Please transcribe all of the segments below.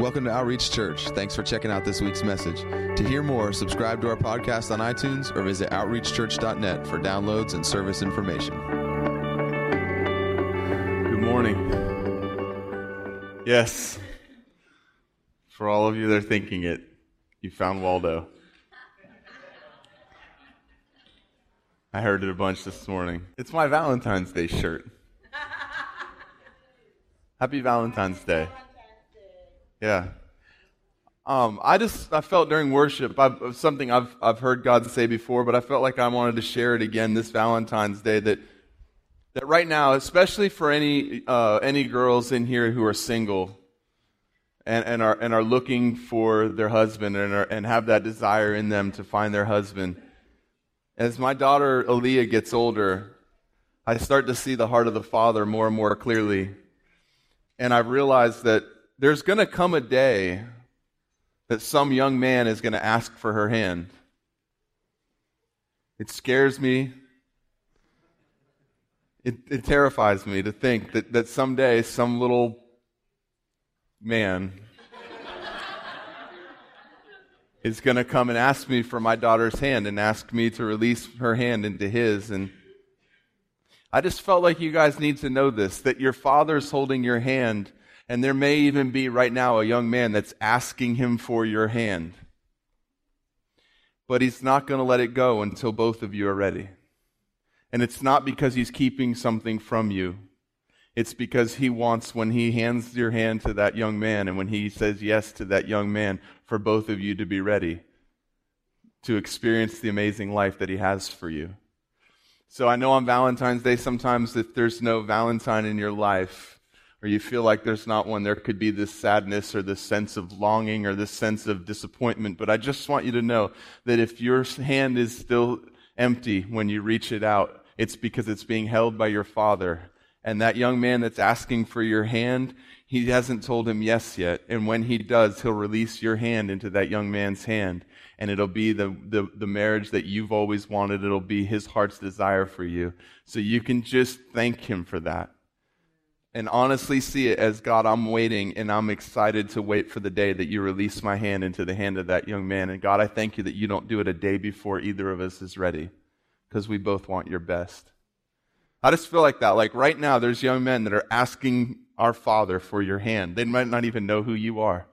Welcome to Outreach Church. Thanks for checking out this week's message. To hear more, subscribe to our podcast on iTunes or visit outreachchurch.net for downloads and service information. Good morning. Yes. For all of you that are thinking it, you found Waldo. I heard it a bunch this morning. It's my Valentine's Day shirt. Happy Valentine's Day. Yeah. Um, I just I felt during worship I, something I've I've heard God say before, but I felt like I wanted to share it again this Valentine's Day. That that right now, especially for any uh, any girls in here who are single and, and are and are looking for their husband and are, and have that desire in them to find their husband. As my daughter Aaliyah gets older, I start to see the heart of the Father more and more clearly, and I've realized that there's going to come a day that some young man is going to ask for her hand. It scares me. It, it terrifies me to think that, that someday some little man is going to come and ask me for my daughter's hand and ask me to release her hand into his. And I just felt like you guys need to know this that your father's holding your hand and there may even be right now a young man that's asking him for your hand. But he's not going to let it go until both of you are ready. And it's not because he's keeping something from you. It's because he wants, when he hands your hand to that young man and when he says yes to that young man, for both of you to be ready to experience the amazing life that he has for you. So I know on Valentine's Day, sometimes if there's no Valentine in your life, or you feel like there's not one, there could be this sadness or this sense of longing or this sense of disappointment. But I just want you to know that if your hand is still empty when you reach it out, it's because it's being held by your Father. And that young man that's asking for your hand, he hasn't told him yes yet. And when he does, he'll release your hand into that young man's hand. And it'll be the, the, the marriage that you've always wanted. It'll be his heart's desire for you. So you can just thank him for that and honestly see it as God, I'm waiting and I'm excited to wait for the day that you release my hand into the hand of that young man. And God, I thank you that you don't do it a day before either of us is ready because we both want your best. I just feel like that. Like right now, there's young men that are asking our Father for your hand. They might not even know who you are,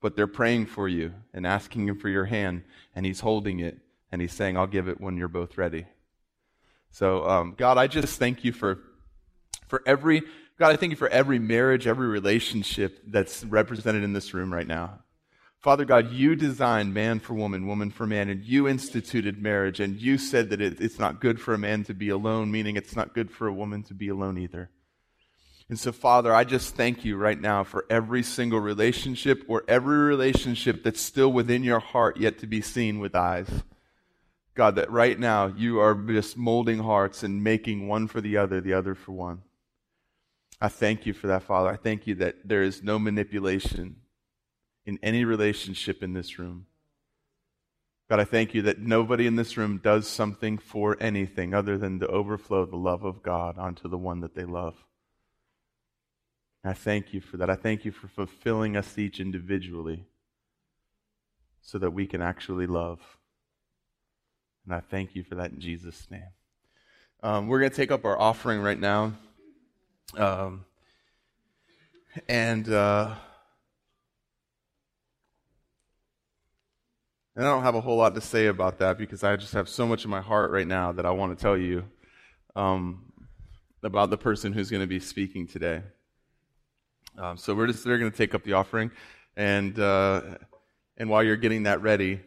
but they're praying for you and asking Him for your hand, and He's holding it and He's saying, I'll give it when you're both ready. So, um, God, I just thank you for for every, God, I thank you for every marriage, every relationship that's represented in this room right now. Father God, you designed man for woman, woman for man, and you instituted marriage, and you said that it, it's not good for a man to be alone, meaning it's not good for a woman to be alone either. And so, Father, I just thank you right now for every single relationship or every relationship that's still within your heart yet to be seen with eyes. God, that right now you are just molding hearts and making one for the other, the other for one. I thank you for that, Father. I thank you that there is no manipulation in any relationship in this room. God, I thank you that nobody in this room does something for anything other than to overflow the love of God onto the one that they love. I thank you for that. I thank you for fulfilling us each individually so that we can actually love. And I thank you for that in Jesus' name. Um, we're going to take up our offering right now. Um, and uh, and I don't have a whole lot to say about that because I just have so much in my heart right now that I want to tell you um, about the person who's going to be speaking today. Um, so we're just they're going to take up the offering, and uh, and while you're getting that ready,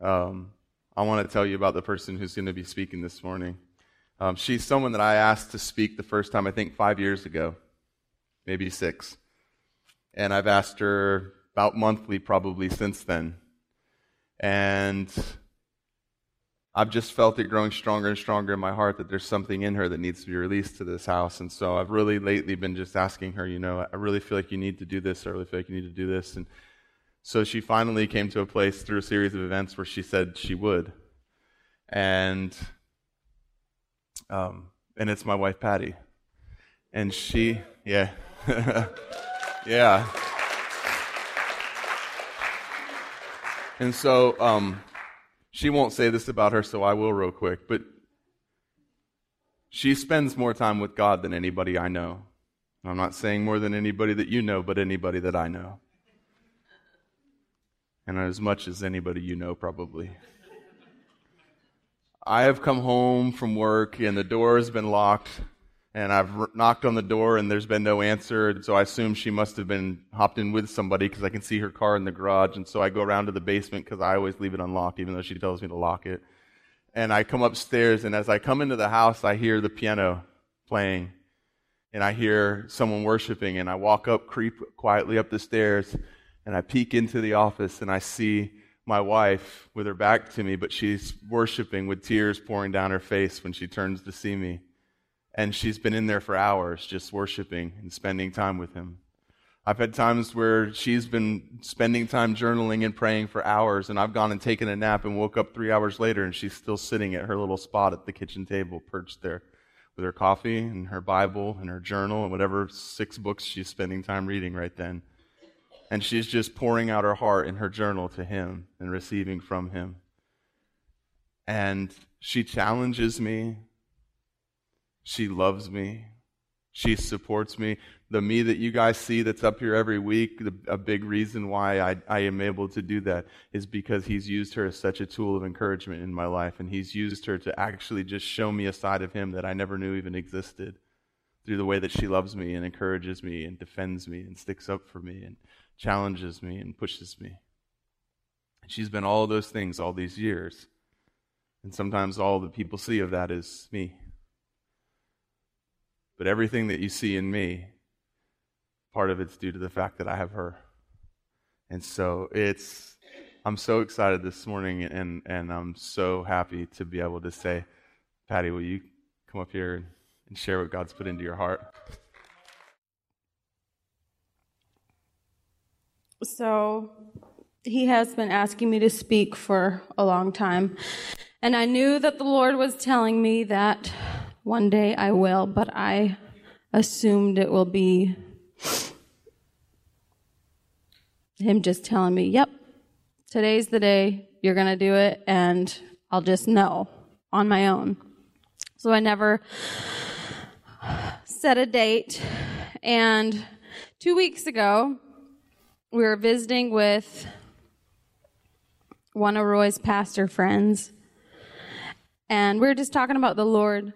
um, I want to tell you about the person who's going to be speaking this morning. Um, she's someone that I asked to speak the first time, I think five years ago, maybe six. And I've asked her about monthly probably since then. And I've just felt it growing stronger and stronger in my heart that there's something in her that needs to be released to this house. And so I've really lately been just asking her, you know, I really feel like you need to do this. I really feel like you need to do this. And so she finally came to a place through a series of events where she said she would. And um, and it's my wife, Patty. And she, yeah. yeah. And so um, she won't say this about her, so I will real quick. But she spends more time with God than anybody I know. I'm not saying more than anybody that you know, but anybody that I know. And as much as anybody you know, probably. I have come home from work and the door has been locked and I've knocked on the door and there's been no answer. So I assume she must have been hopped in with somebody because I can see her car in the garage. And so I go around to the basement because I always leave it unlocked, even though she tells me to lock it. And I come upstairs and as I come into the house, I hear the piano playing and I hear someone worshiping and I walk up, creep quietly up the stairs and I peek into the office and I see my wife with her back to me, but she's worshiping with tears pouring down her face when she turns to see me. And she's been in there for hours just worshiping and spending time with him. I've had times where she's been spending time journaling and praying for hours, and I've gone and taken a nap and woke up three hours later, and she's still sitting at her little spot at the kitchen table, perched there with her coffee and her Bible and her journal and whatever six books she's spending time reading right then. And she's just pouring out her heart in her journal to him and receiving from him. And she challenges me. She loves me. She supports me. The me that you guys see that's up here every week, the, a big reason why I, I am able to do that is because he's used her as such a tool of encouragement in my life. And he's used her to actually just show me a side of him that I never knew even existed through the way that she loves me and encourages me and defends me and sticks up for me and challenges me and pushes me. And she's been all those things all these years. And sometimes all the people see of that is me. But everything that you see in me, part of it's due to the fact that I have her. And so it's, I'm so excited this morning and, and I'm so happy to be able to say, Patty, will you come up here and share what God's put into your heart? So he has been asking me to speak for a long time. And I knew that the Lord was telling me that one day I will, but I assumed it will be him just telling me, yep, today's the day you're going to do it, and I'll just know on my own. So I never set a date. And two weeks ago, we were visiting with one of Roy's pastor friends. And we were just talking about the Lord.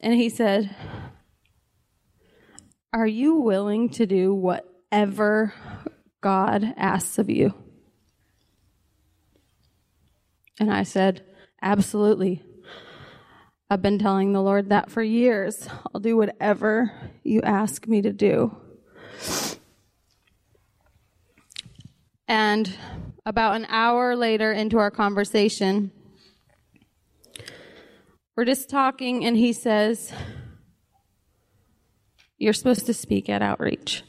And he said, Are you willing to do whatever God asks of you? And I said, Absolutely. I've been telling the Lord that for years. I'll do whatever you ask me to do. And about an hour later into our conversation, we're just talking, and he says, You're supposed to speak at outreach.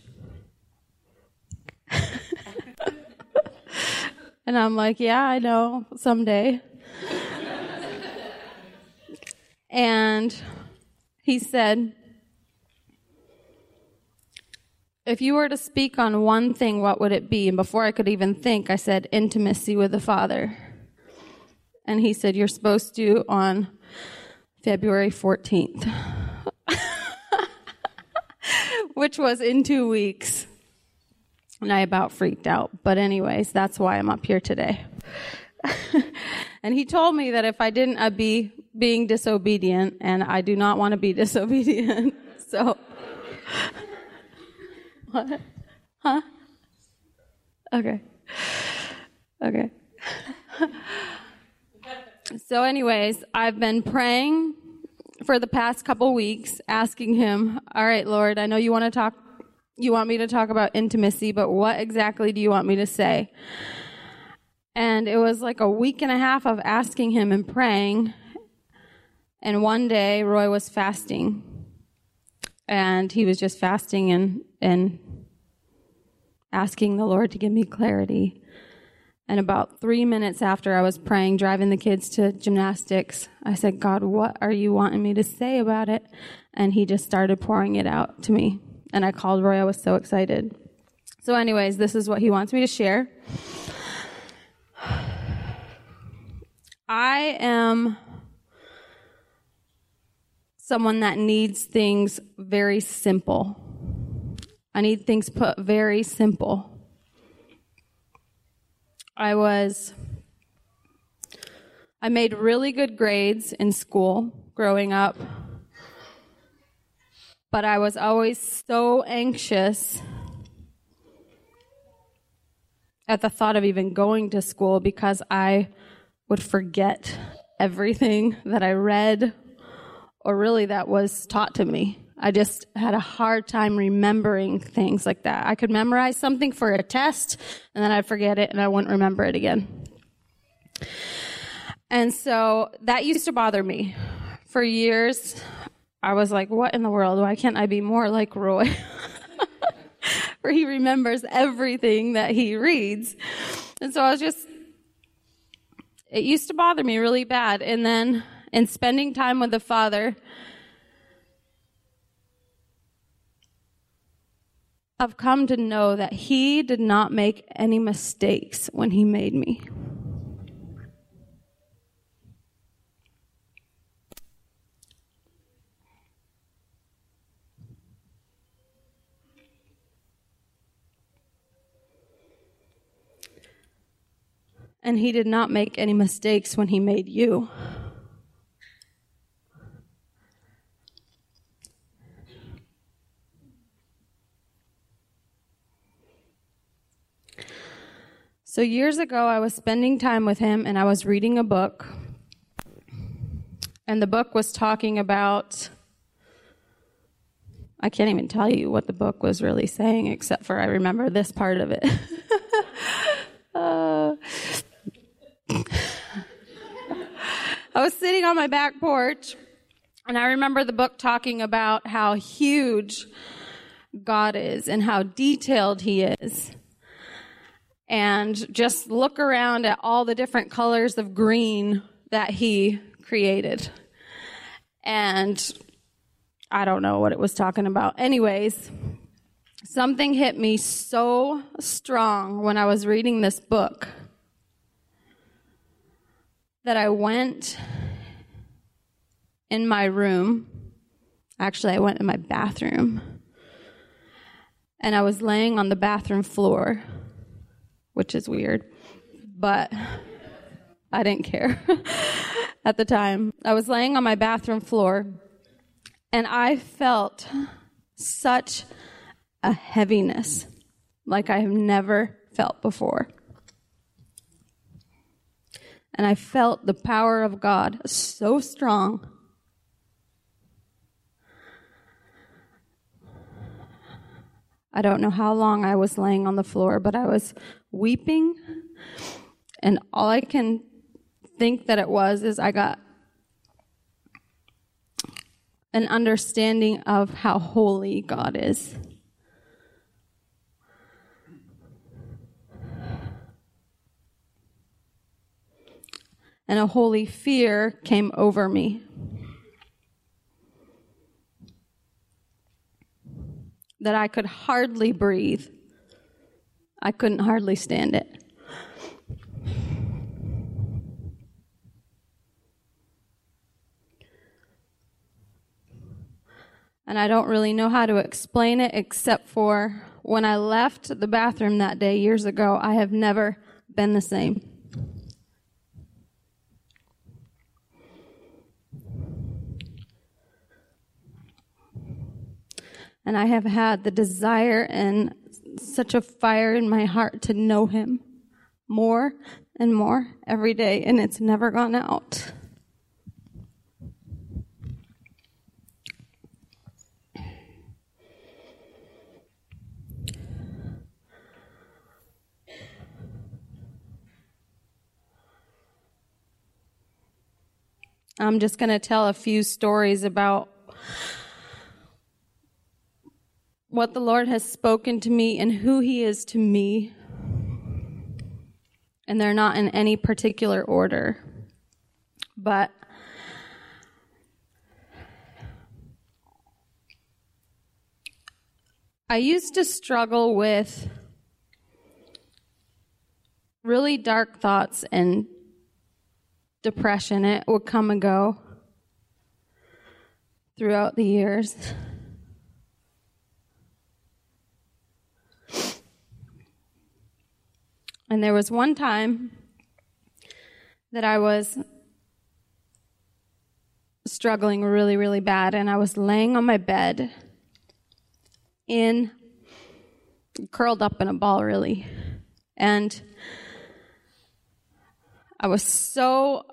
and I'm like, Yeah, I know, someday. and he said, If you were to speak on one thing, what would it be? And before I could even think, I said, Intimacy with the Father. And he said, You're supposed to on February 14th, which was in two weeks. And I about freaked out. But, anyways, that's why I'm up here today. and he told me that if I didn't, I'd be being disobedient, and I do not want to be disobedient. so, what? Huh? Okay. Okay. So, anyways, I've been praying for the past couple weeks, asking him, All right, Lord, I know you want to talk, you want me to talk about intimacy, but what exactly do you want me to say? And it was like a week and a half of asking him and praying. And one day, Roy was fasting. And he was just fasting and, and asking the Lord to give me clarity. And about three minutes after I was praying, driving the kids to gymnastics, I said, God, what are you wanting me to say about it? And he just started pouring it out to me. And I called Roy. I was so excited. So, anyways, this is what he wants me to share. I am someone that needs things very simple. I need things put very simple. I was, I made really good grades in school growing up, but I was always so anxious at the thought of even going to school because I would forget everything that I read or really that was taught to me. I just had a hard time remembering things like that. I could memorize something for a test and then I'd forget it and I wouldn't remember it again. And so that used to bother me. For years, I was like, what in the world? Why can't I be more like Roy? Where he remembers everything that he reads. And so I was just, it used to bother me really bad. And then in spending time with the Father, I've come to know that He did not make any mistakes when He made me. And He did not make any mistakes when He made you. So, years ago, I was spending time with him and I was reading a book. And the book was talking about, I can't even tell you what the book was really saying, except for I remember this part of it. uh, I was sitting on my back porch, and I remember the book talking about how huge God is and how detailed He is and just look around at all the different colors of green that he created. And I don't know what it was talking about. Anyways, something hit me so strong when I was reading this book that I went in my room. Actually, I went in my bathroom. And I was laying on the bathroom floor which is weird, but I didn't care at the time. I was laying on my bathroom floor and I felt such a heaviness like I have never felt before. And I felt the power of God so strong. I don't know how long I was laying on the floor, but I was weeping. And all I can think that it was is I got an understanding of how holy God is. And a holy fear came over me. That I could hardly breathe. I couldn't hardly stand it. And I don't really know how to explain it except for when I left the bathroom that day years ago, I have never been the same. And I have had the desire and such a fire in my heart to know Him more and more every day, and it's never gone out. I'm just going to tell a few stories about what the Lord has spoken to me and who He is to me. And they're not in any particular order. But I used to struggle with really dark thoughts and depression. It would come and go throughout the years. And there was one time that I was struggling really, really bad, and I was laying on my bed in curled up in a ball, really. And I was so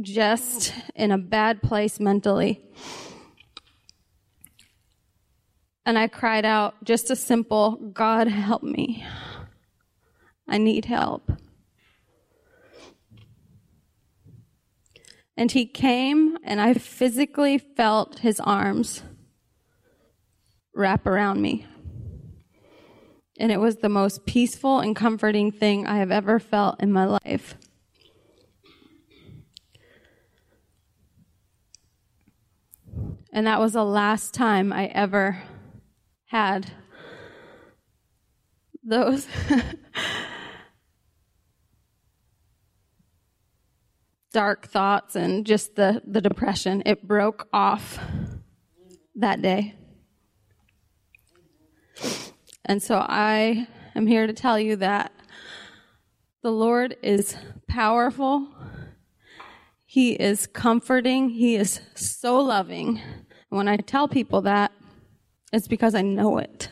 just in a bad place mentally. And I cried out just a simple, God help me. I need help. And he came, and I physically felt his arms wrap around me. And it was the most peaceful and comforting thing I have ever felt in my life. And that was the last time I ever had those dark thoughts and just the, the depression. It broke off that day. And so I am here to tell you that the Lord is powerful. He is comforting. He is so loving. When I tell people that, it's because I know it.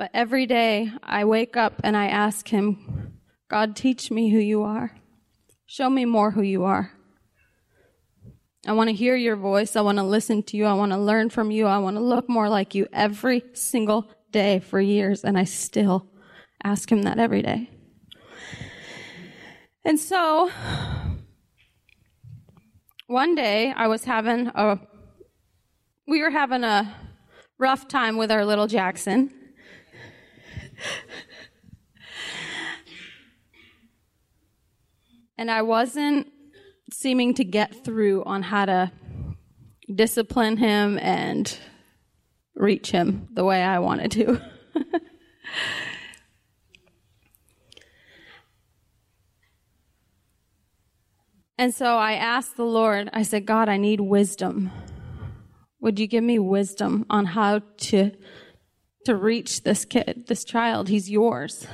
But every day I wake up and I ask Him, God, teach me who you are. Show me more who you are. I want to hear your voice. I want to listen to you. I want to learn from you. I want to look more like you every single day for years. And I still ask Him that every day. And so, one day I was having a, we were having a rough time with our little Jackson. And I wasn't seeming to get through on how to discipline him and reach him the way I wanted to. and so I asked the Lord, I said, God, I need wisdom. Would you give me wisdom on how to to reach this kid, this child. He's yours.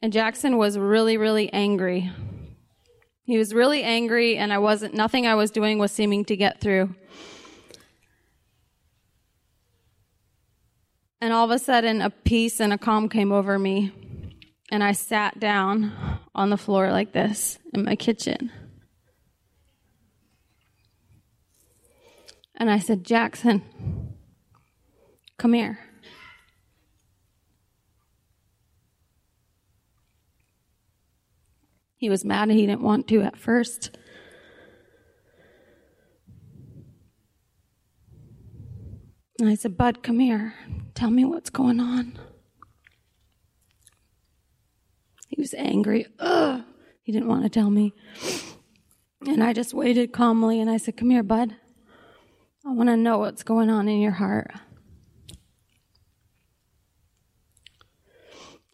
And Jackson was really, really angry. He was really angry, and I wasn't, nothing I was doing was seeming to get through. And all of a sudden, a peace and a calm came over me, and I sat down on the floor like this in my kitchen. And I said, Jackson, come here. He was mad he didn't want to at first. And I said, Bud, come here. Tell me what's going on. He was angry. Ugh. He didn't want to tell me. And I just waited calmly and I said, Come here, Bud. I want to know what's going on in your heart.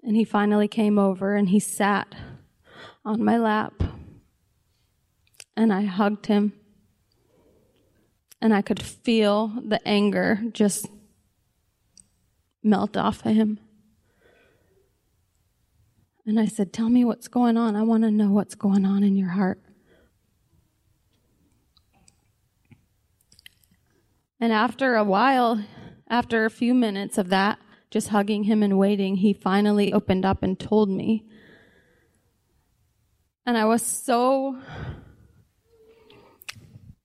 And he finally came over and he sat on my lap. And I hugged him. And I could feel the anger just melt off of him. And I said, Tell me what's going on. I want to know what's going on in your heart. And after a while, after a few minutes of that, just hugging him and waiting, he finally opened up and told me. And I was so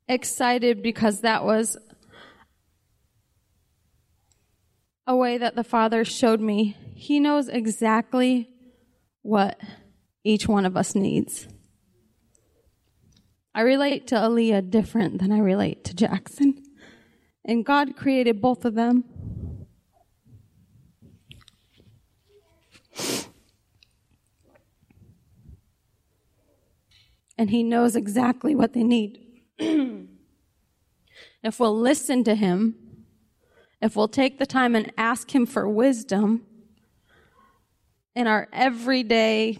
excited because that was a way that the Father showed me. He knows exactly what each one of us needs. I relate to Aaliyah different than I relate to Jackson. And God created both of them. And He knows exactly what they need. if we'll listen to Him, if we'll take the time and ask Him for wisdom in our everyday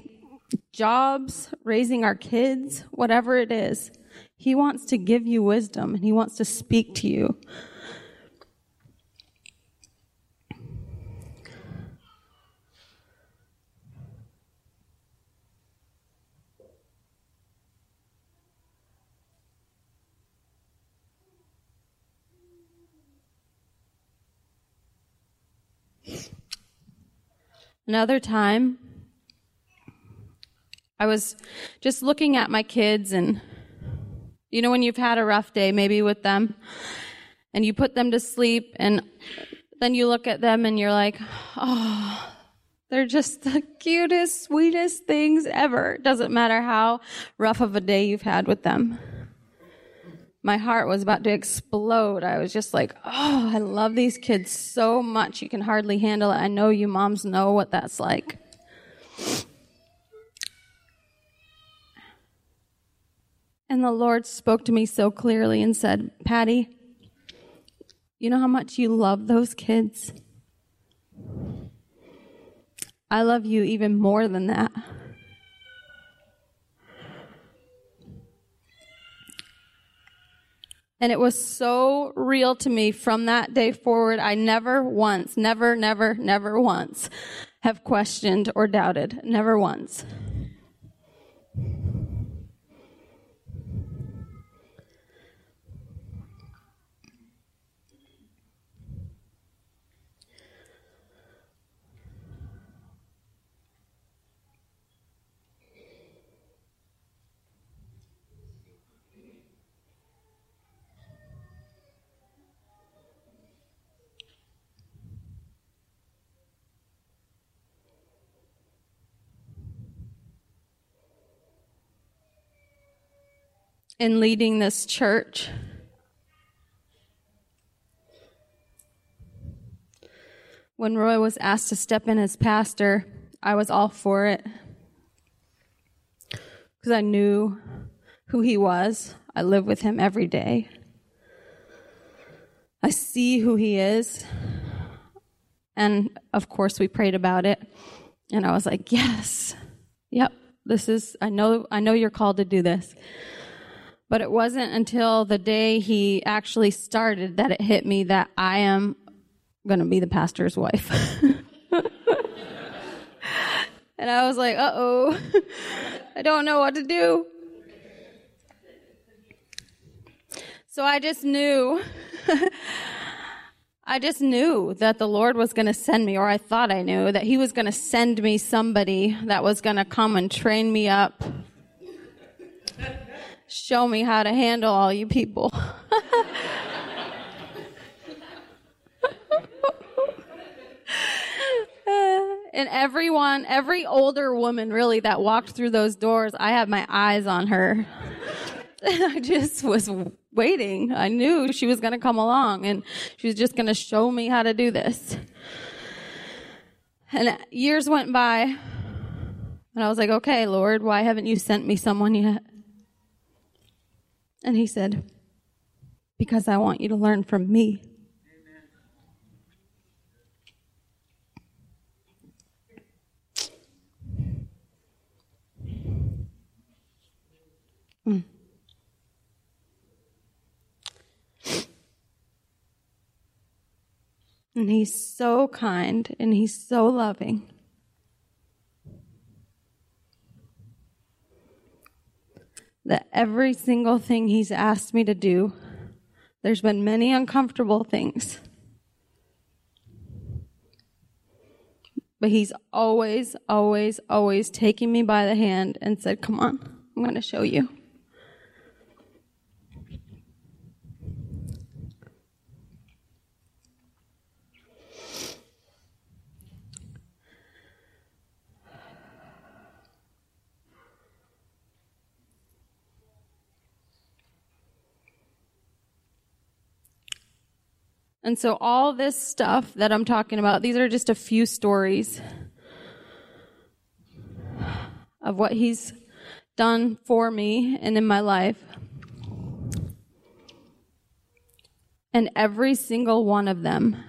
jobs, raising our kids, whatever it is, He wants to give you wisdom and He wants to speak to you. Another time, I was just looking at my kids, and you know, when you've had a rough day, maybe with them, and you put them to sleep, and then you look at them and you're like, oh, they're just the cutest, sweetest things ever. Doesn't matter how rough of a day you've had with them my heart was about to explode. I was just like, oh, I love these kids so much. You can hardly handle it. I know you moms know what that's like. And the Lord spoke to me so clearly and said, Patty, you know how much you love those kids? I love you even more than that. And it was so real to me from that day forward. I never once, never, never, never once have questioned or doubted. Never once. In leading this church. When Roy was asked to step in as pastor, I was all for it. Because I knew who he was. I live with him every day. I see who he is. And of course, we prayed about it. And I was like, yes, yep, this is, I know, I know you're called to do this. But it wasn't until the day he actually started that it hit me that I am going to be the pastor's wife. and I was like, uh oh, I don't know what to do. So I just knew, I just knew that the Lord was going to send me, or I thought I knew that He was going to send me somebody that was going to come and train me up show me how to handle all you people. and everyone, every older woman really that walked through those doors, I had my eyes on her. I just was waiting. I knew she was going to come along and she was just going to show me how to do this. And years went by and I was like, okay, Lord, why haven't you sent me someone yet? And he said, Because I want you to learn from me. Mm. And he's so kind and he's so loving. That every single thing he's asked me to do, there's been many uncomfortable things. But he's always, always, always taking me by the hand and said, Come on, I'm going to show you. And so all this stuff that I'm talking about, these are just a few stories of what he's done for me and in my life. And every single one of them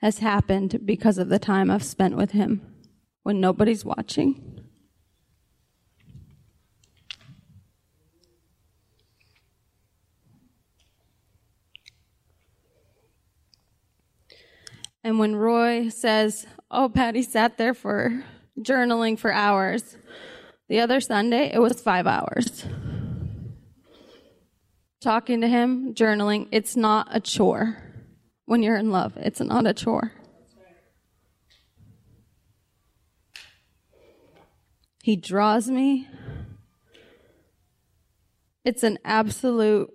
has happened because of the time I've spent with him when nobody's watching. And when Roy says, Oh, Patty sat there for journaling for hours, the other Sunday it was five hours. Talking to him, journaling, it's not a chore. When you're in love, it's not a chore. He draws me. It's an absolute,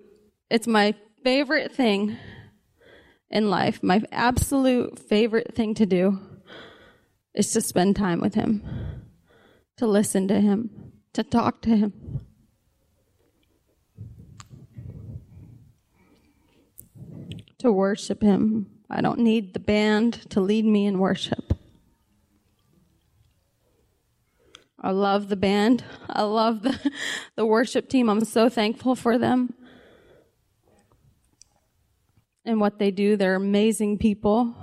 it's my favorite thing in life. My absolute favorite thing to do is to spend time with Him, to listen to Him, to talk to Him. To worship Him. I don't need the band to lead me in worship. I love the band. I love the, the worship team. I'm so thankful for them and what they do. They're amazing people.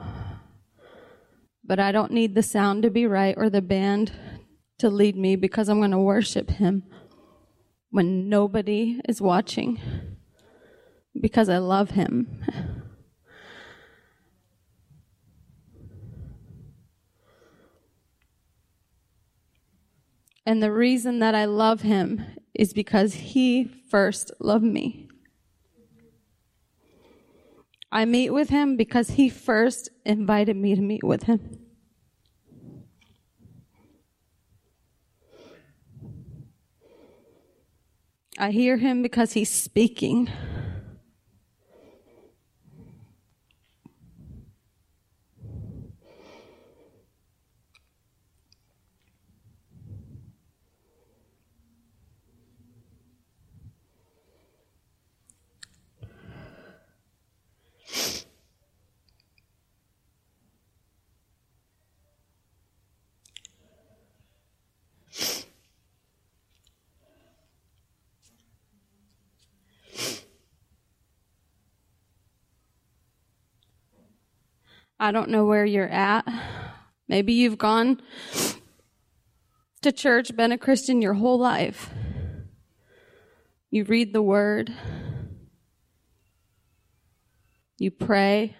But I don't need the sound to be right or the band to lead me because I'm going to worship Him when nobody is watching because I love Him. And the reason that I love him is because he first loved me. I meet with him because he first invited me to meet with him. I hear him because he's speaking. I don't know where you're at. Maybe you've gone to church, been a Christian your whole life. You read the word. You pray.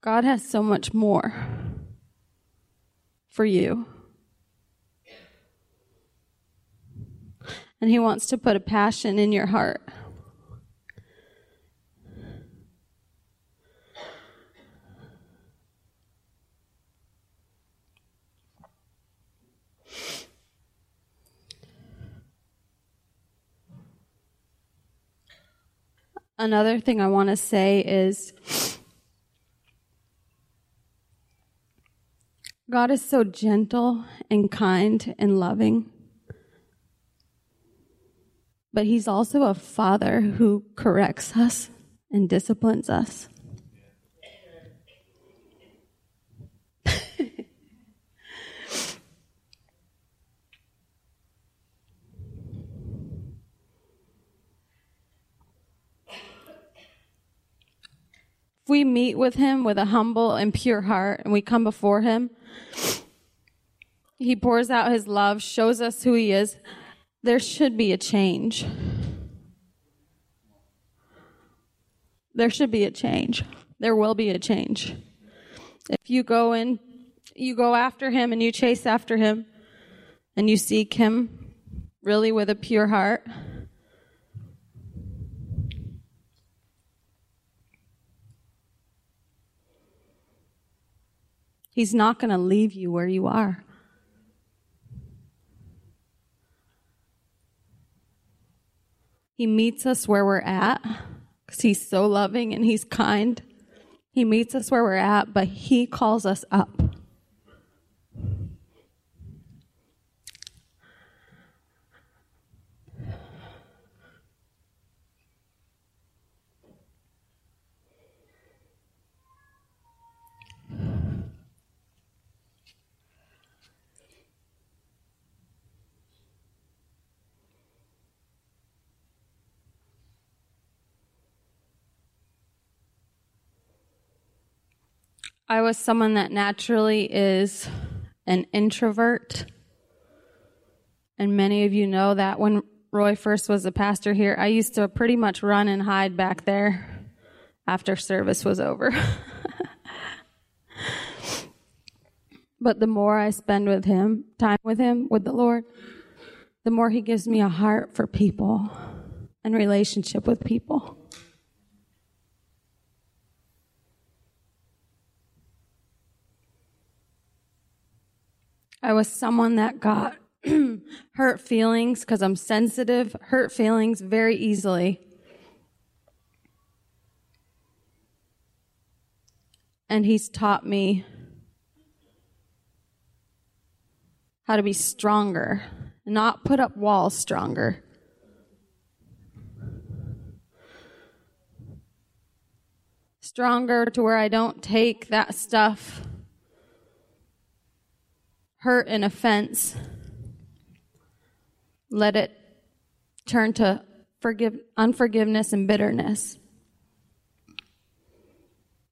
God has so much more for you. And He wants to put a passion in your heart. Another thing I want to say is God is so gentle and kind and loving but he's also a father who corrects us and disciplines us. If we meet with him with a humble and pure heart and we come before him, he pours out his love, shows us who he is, there should be a change. There should be a change. There will be a change. If you go in, you go after him and you chase after him and you seek him really with a pure heart. He's not going to leave you where you are. He meets us where we're at because he's so loving and he's kind. He meets us where we're at, but he calls us up. I was someone that naturally is an introvert. And many of you know that when Roy first was a pastor here, I used to pretty much run and hide back there after service was over. but the more I spend with him, time with him, with the Lord, the more he gives me a heart for people and relationship with people. I was someone that got hurt feelings because I'm sensitive, hurt feelings very easily. And he's taught me how to be stronger, not put up walls stronger. Stronger to where I don't take that stuff, hurt and offense, let it turn to forgive, unforgiveness and bitterness,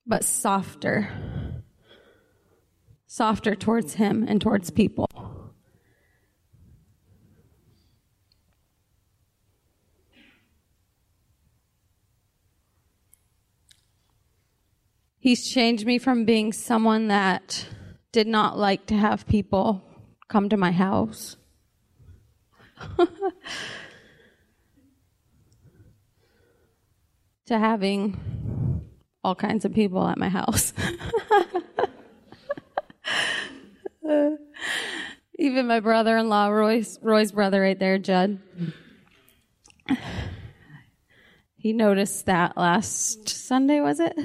but softer, softer towards Him and towards people. He's changed me from being someone that did not like to have people come to my house. to having all kinds of people at my house. even my brother-in-law, Roy's, Roy's brother right there, Judd. He noticed that last Sunday, was it?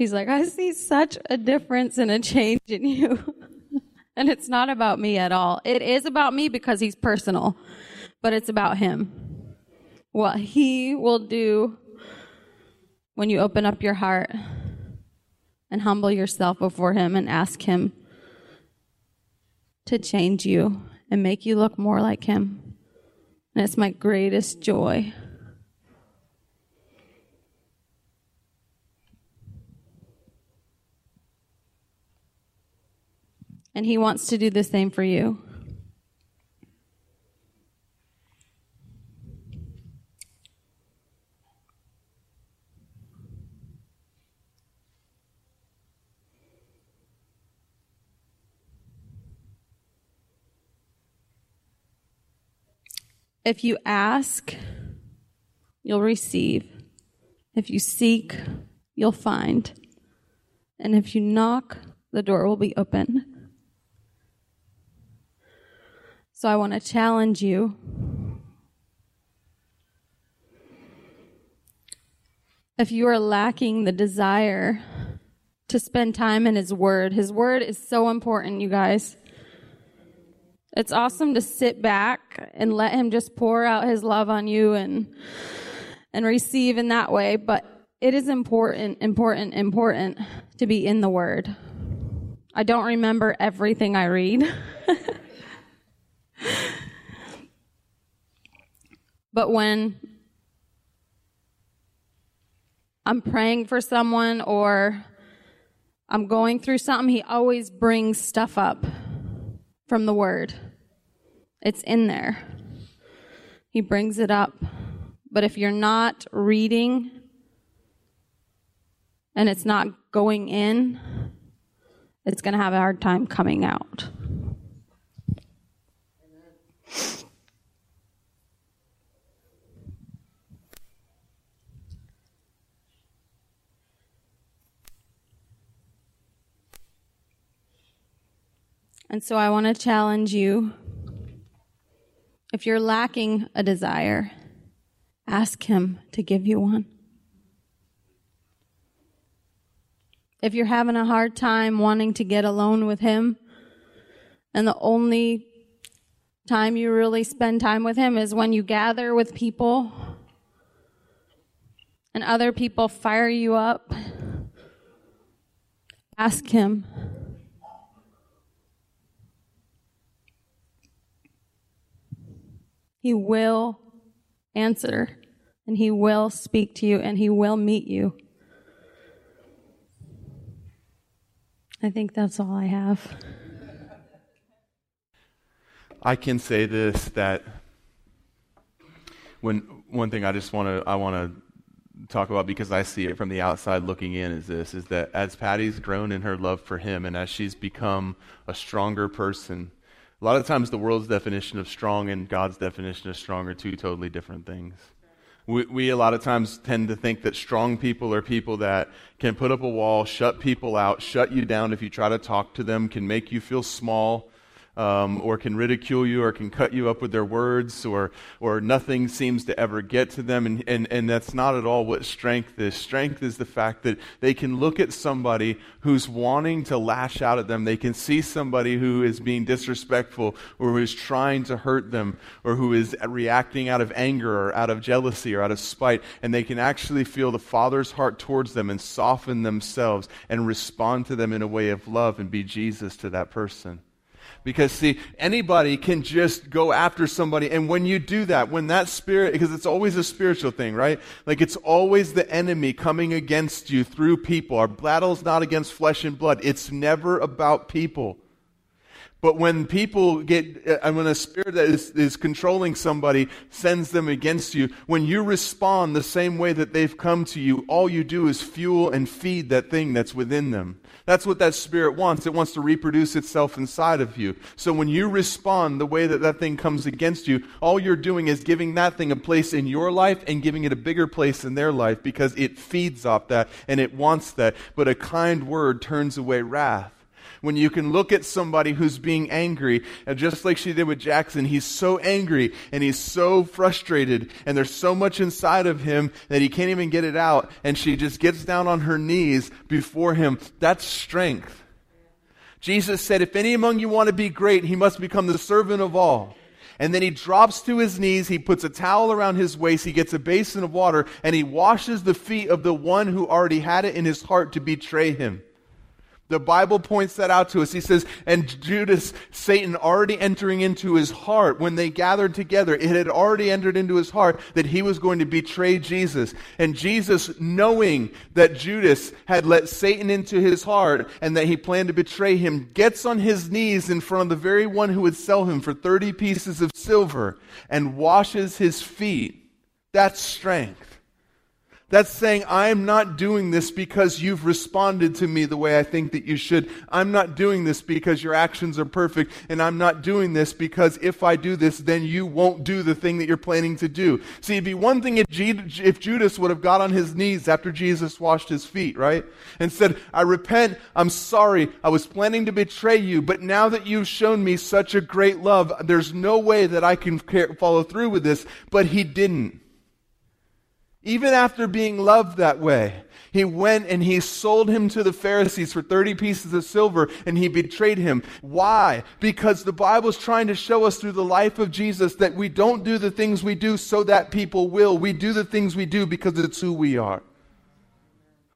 He's like, I see such a difference and a change in you. and it's not about me at all. It is about me because he's personal, but it's about him. What he will do when you open up your heart and humble yourself before him and ask him to change you and make you look more like him. And it's my greatest joy. And He wants to do the same for you. If you ask, you'll receive. If you seek, you'll find. And if you knock, the door will be open. So I want to challenge you. If you are lacking the desire to spend time in His Word, His Word is so important, you guys. It's awesome to sit back and let Him just pour out His love on you and, and receive in that way, but it is important, important, important to be in the Word. I don't remember everything I read. but when I'm praying for someone or I'm going through something, he always brings stuff up from the word. It's in there. He brings it up. But if you're not reading and it's not going in, it's going to have a hard time coming out. And so I want to challenge you. If you're lacking a desire, ask Him to give you one. If you're having a hard time wanting to get alone with Him, and the only time you really spend time with Him is when you gather with people and other people fire you up, ask Him He will answer and He will speak to you and He will meet you. I think that's all I have. I can say this that when one thing I just want to I want to talk about because I see it from the outside looking in is this is that as Patty's grown in her love for him and as she's become a stronger person, a lot of times the world's definition of strong and God's definition of strong are two totally different things. We, we a lot of times tend to think that strong people are people that can put up a wall, shut people out, shut you down if you try to talk to them, can make you feel small, um, or can ridicule you or can cut you up with their words or, or nothing seems to ever get to them. And, and, and that's not at all what strength is. Strength is the fact that they can look at somebody who's wanting to lash out at them. They can see somebody who is being disrespectful or who is trying to hurt them or who is reacting out of anger or out of jealousy or out of spite. And they can actually feel the Father's heart towards them and soften themselves and respond to them in a way of love and be Jesus to that person. Because, see, anybody can just go after somebody. And when you do that, when that spirit, because it's always a spiritual thing, right? Like it's always the enemy coming against you through people. Our battle's not against flesh and blood, it's never about people. But when people get, uh, and when a spirit that is, is controlling somebody sends them against you, when you respond the same way that they've come to you, all you do is fuel and feed that thing that's within them. That's what that spirit wants. It wants to reproduce itself inside of you. So when you respond the way that that thing comes against you, all you're doing is giving that thing a place in your life and giving it a bigger place in their life because it feeds off that and it wants that. But a kind word turns away wrath when you can look at somebody who's being angry, and just like she did with Jackson, he's so angry and he's so frustrated, and there's so much inside of him that he can't even get it out, and she just gets down on her knees before him. That's strength. Jesus said, If any among you want to be great, he must become the servant of all. And then he drops to his knees, he puts a towel around his waist, he gets a basin of water, and he washes the feet of the one who already had it in his heart to betray him. The Bible points that out to us. He says, and Judas, Satan already entering into his heart when they gathered together, it had already entered into his heart that he was going to betray Jesus. And Jesus, knowing that Judas had let Satan into his heart and that he planned to betray him, gets on his knees in front of the very one who would sell him for 30 pieces of silver and washes his feet. That's strength. That's saying, I'm not doing this because you've responded to me the way I think that you should. I'm not doing this because your actions are perfect. And I'm not doing this because if I do this, then you won't do the thing that you're planning to do. See, it'd be one thing if, if Judas would have got on his knees after Jesus washed his feet, right? And said, I repent. I'm sorry. I was planning to betray you. But now that you've shown me such a great love, there's no way that I can follow through with this. But he didn't. Even after being loved that way, he went and he sold him to the Pharisees for 30 pieces of silver and he betrayed him. Why? Because the Bible's trying to show us through the life of Jesus that we don't do the things we do so that people will. We do the things we do because it's who we are.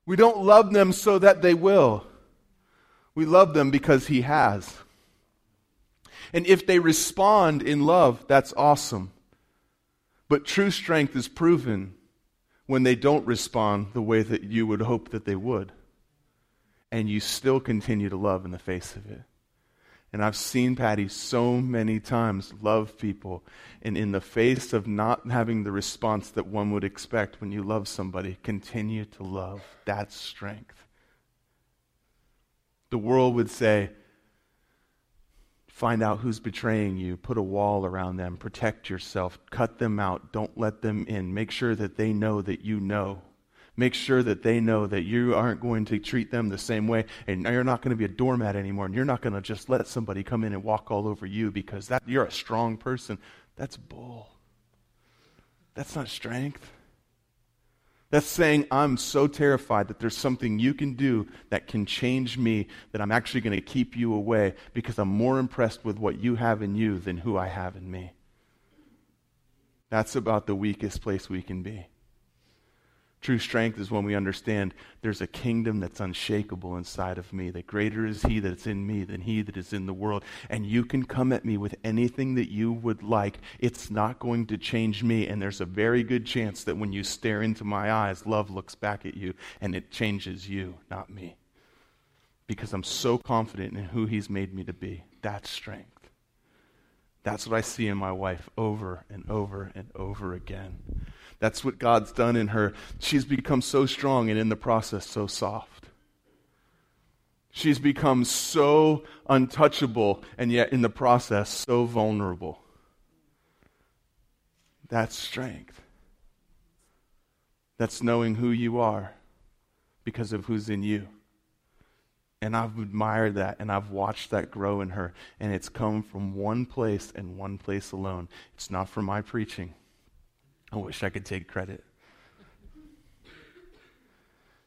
We don't love them so that they will. We love them because he has. And if they respond in love, that's awesome. But true strength is proven when they don't respond the way that you would hope that they would. And you still continue to love in the face of it. And I've seen Patty so many times love people, and in the face of not having the response that one would expect when you love somebody, continue to love. That's strength. The world would say, Find out who's betraying you. Put a wall around them. Protect yourself. Cut them out. Don't let them in. Make sure that they know that you know. Make sure that they know that you aren't going to treat them the same way and you're not going to be a doormat anymore and you're not going to just let somebody come in and walk all over you because that you're a strong person. That's bull. That's not strength. That's saying, I'm so terrified that there's something you can do that can change me that I'm actually going to keep you away because I'm more impressed with what you have in you than who I have in me. That's about the weakest place we can be. True strength is when we understand there's a kingdom that's unshakable inside of me, that greater is he that's in me than he that is in the world. And you can come at me with anything that you would like. It's not going to change me. And there's a very good chance that when you stare into my eyes, love looks back at you and it changes you, not me. because I'm so confident in who He's made me to be. That's strength. That's what I see in my wife over and over and over again. That's what God's done in her. She's become so strong and in the process so soft. She's become so untouchable and yet in the process so vulnerable. That's strength. That's knowing who you are because of who's in you. And I've admired that and I've watched that grow in her. And it's come from one place and one place alone. It's not from my preaching. I wish I could take credit.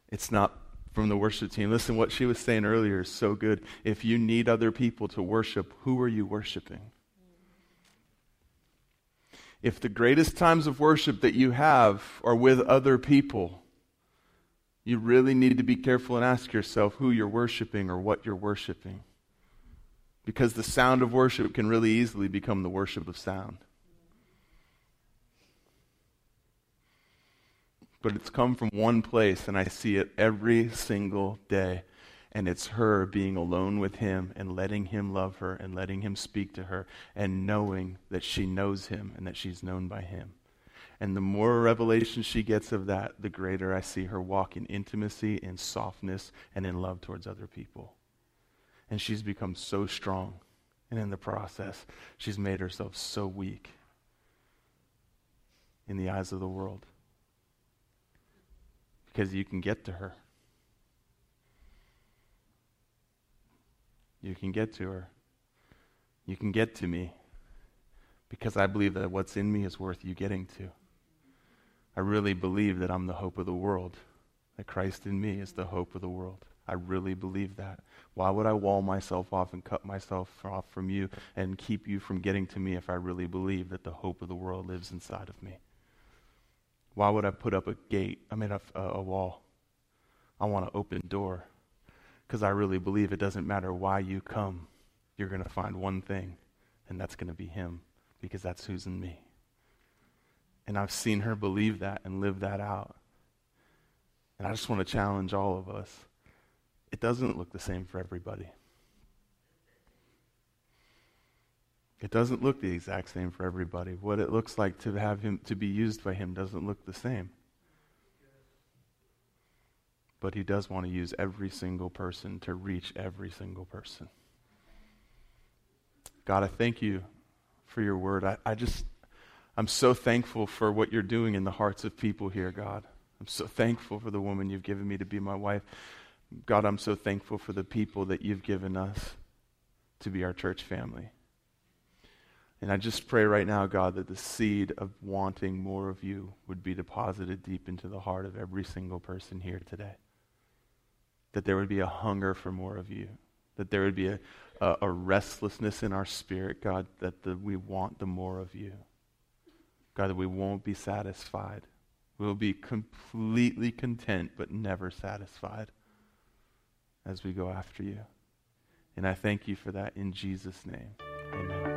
It's not from the worship team. Listen, what she was saying earlier is so good. If you need other people to worship, who are you worshiping? If the greatest times of worship that you have are with other people, you really need to be careful and ask yourself who you're worshiping or what you're worshiping. Because the sound of worship can really easily become the worship of sound. But it's come from one place, and I see it every single day. And it's her being alone with him and letting him love her and letting him speak to her and knowing that she knows him and that she's known by him. And the more revelation she gets of that, the greater I see her walk in intimacy, in softness, and in love towards other people. And she's become so strong. And in the process, she's made herself so weak in the eyes of the world. Because you can get to her. You can get to her. You can get to me. Because I believe that what's in me is worth you getting to. I really believe that I'm the hope of the world, that Christ in me is the hope of the world. I really believe that. Why would I wall myself off and cut myself off from you and keep you from getting to me if I really believe that the hope of the world lives inside of me? Why would I put up a gate? I mean, a, a wall. I want an open door because I really believe it doesn't matter why you come, you're going to find one thing, and that's going to be Him because that's who's in me. And I've seen her believe that and live that out. And I just want to challenge all of us. It doesn't look the same for everybody. It doesn't look the exact same for everybody. What it looks like to have him to be used by him doesn't look the same. But he does want to use every single person to reach every single person. God, I thank you for your word. I, I just I'm so thankful for what you're doing in the hearts of people here, God. I'm so thankful for the woman you've given me to be my wife. God, I'm so thankful for the people that you've given us to be our church family. And I just pray right now, God, that the seed of wanting more of you would be deposited deep into the heart of every single person here today. That there would be a hunger for more of you. That there would be a, a, a restlessness in our spirit, God, that the, we want the more of you. God, that we won't be satisfied. We'll be completely content, but never satisfied as we go after you. And I thank you for that in Jesus' name. Amen.